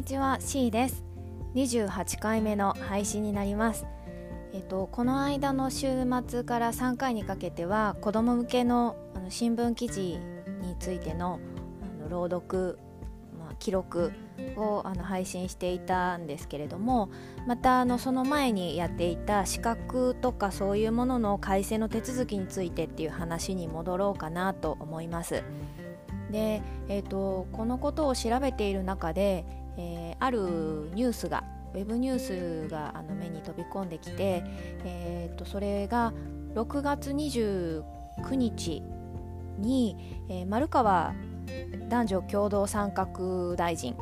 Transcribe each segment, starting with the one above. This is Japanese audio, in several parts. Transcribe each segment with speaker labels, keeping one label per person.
Speaker 1: にちは C です28回目の配信になりますえっとこの間の週末から3回にかけては子ども向けのあの新聞記事についてのあの朗読、まあ、記録をあの配信していたんですけれどもまたあのその前にやっていた資格とかそういうものの改正の手続きについてっていう話に戻ろうかなと思います。で、えーと、このことを調べている中で、えー、あるニュースがウェブニュースがあの目に飛び込んできて、えーと、それが6月29日に、えー、丸川男女共同参画大臣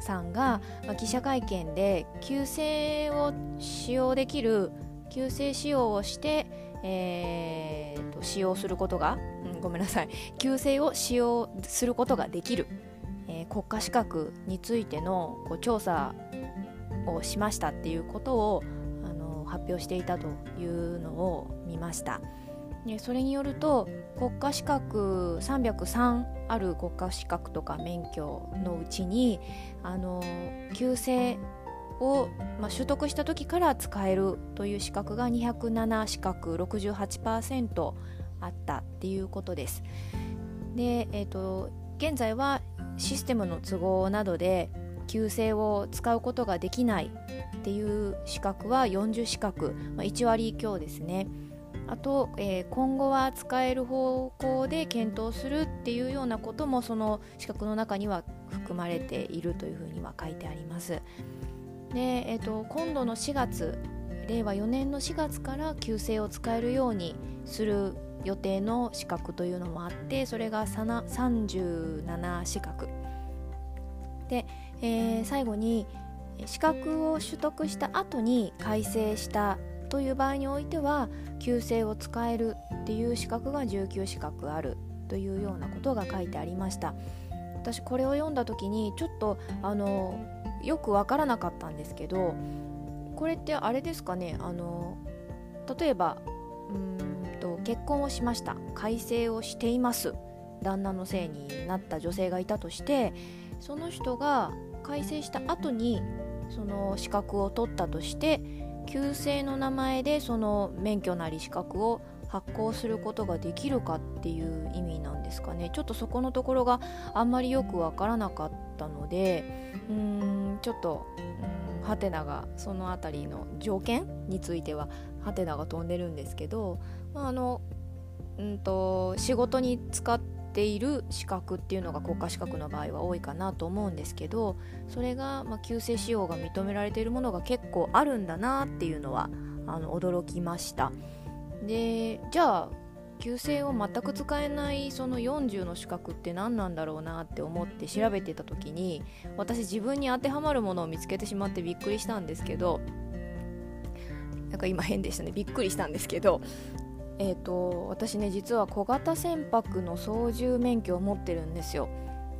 Speaker 1: さんが、まあ、記者会見で旧姓を使用できる旧姓使用をして、えーと使用することがごめんなさい。旧姓を使用することができる、ー、国家資格についてのこう調査をしましたっていうことをあの発表していたというのを見ましたでそれによると国家資格303ある国家資格とか免許のうちにあの旧姓を、まあ、取得した時から使えるという資格が207資格68%あったっていうことです。で、えーと、現在はシステムの都合などで旧姓を使うことができないっていう資格は40資格、まあ、1割強ですね。あと、えー、今後は使える方向で検討するっていうようなこともその資格の中には含まれているというふうには書いてあります。で、えーと今度の4月令和4年の4月から旧姓を使えるようにする予定の資格というのもあってそれが37資格で、えー、最後に資格を取得した後に改正したという場合においては旧姓を使えるっていう資格が19資格あるというようなことが書いてありました。私これを読んだ時にちょっとあのよくわからなかったんですけどこれってあれですかねあの例えばうんと結婚をしました。改正をしています。旦那のせいになった女性がいたとしてその人が改正した後にその資格を取ったとして旧姓の名前でその免許なり資格を発行することができるかっていう意味なんですかね。ちょっとそこのところがあんまりよくわからなかったのでうーんちょっとハテナがその辺りの条件についてはハテナが飛んでるんですけどまあ、あのうんと仕事に使ってている資格っていうのが国家資格の場合は多いかなと思うんですけどそれが、まあ、旧姓使用が認められているものが結構あるんだなっていうのはあの驚きました。でじゃあ旧姓を全く使えないその40の資格って何なんだろうなって思って調べてた時に私自分に当てはまるものを見つけてしまってびっくりしたんですけどなんか今変でしたね。びっくりしたんですけどえーと、私ね実は小型船舶の操縦免許を持ってるんですよ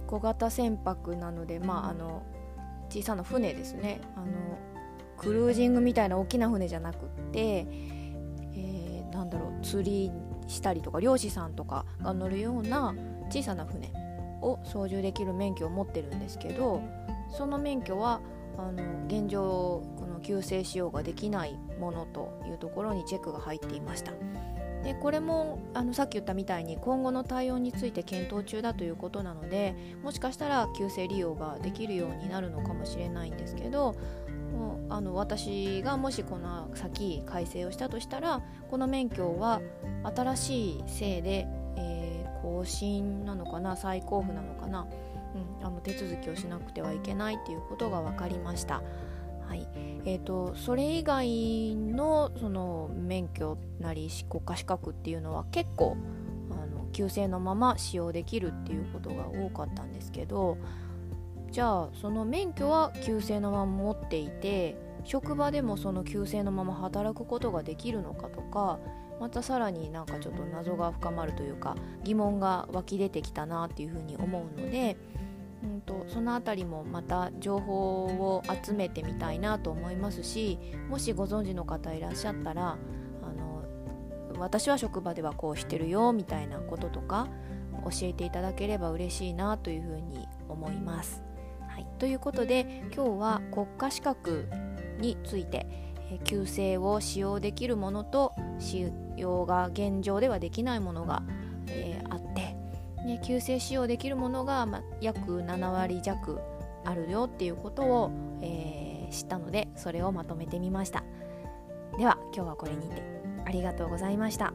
Speaker 1: 小型船舶なのでまああの小さな船ですねあのクルージングみたいな大きな船じゃなくって、えー、なんだろう釣りしたりとか漁師さんとかが乗るような小さな船を操縦できる免許を持ってるんですけどその免許はあの現状この旧姓使用ができないものというところにチェックが入っていました。でこれもあのさっき言ったみたいに今後の対応について検討中だということなのでもしかしたら急性利用ができるようになるのかもしれないんですけどもうあの私がもしこの先改正をしたとしたらこの免許は新しいせいで、えー、更新なのかな再交付なのかな、うん、あの手続きをしなくてはいけないっていうことが分かりました。はい。えーと、それ以外のその免許なり国家資格っていうのは結構あの旧姓のまま使用できるっていうことが多かったんですけどじゃあその免許は旧姓のまま持っていて職場でもその旧姓のまま働くことができるのかとかまたさらになんかちょっと謎が深まるというか疑問が湧き出てきたなっていうふうに思うのでうんと、その辺りもまた情報を集めてみたいなと思いますしもしご存知の方いらっしゃったらあの私は職場ではこうしてるよみたいなこととか教えていただければ嬉しいなというふうに思います。はいということで今日は国家資格について、え、旧姓を使用できるものと使用が現状ではできないものが、ね、旧姓使用できるものが、ま、約7割弱あるよっていうことを、えー、知ったのでそれをまとめてみましたでは今日はこれにてありがとうございました。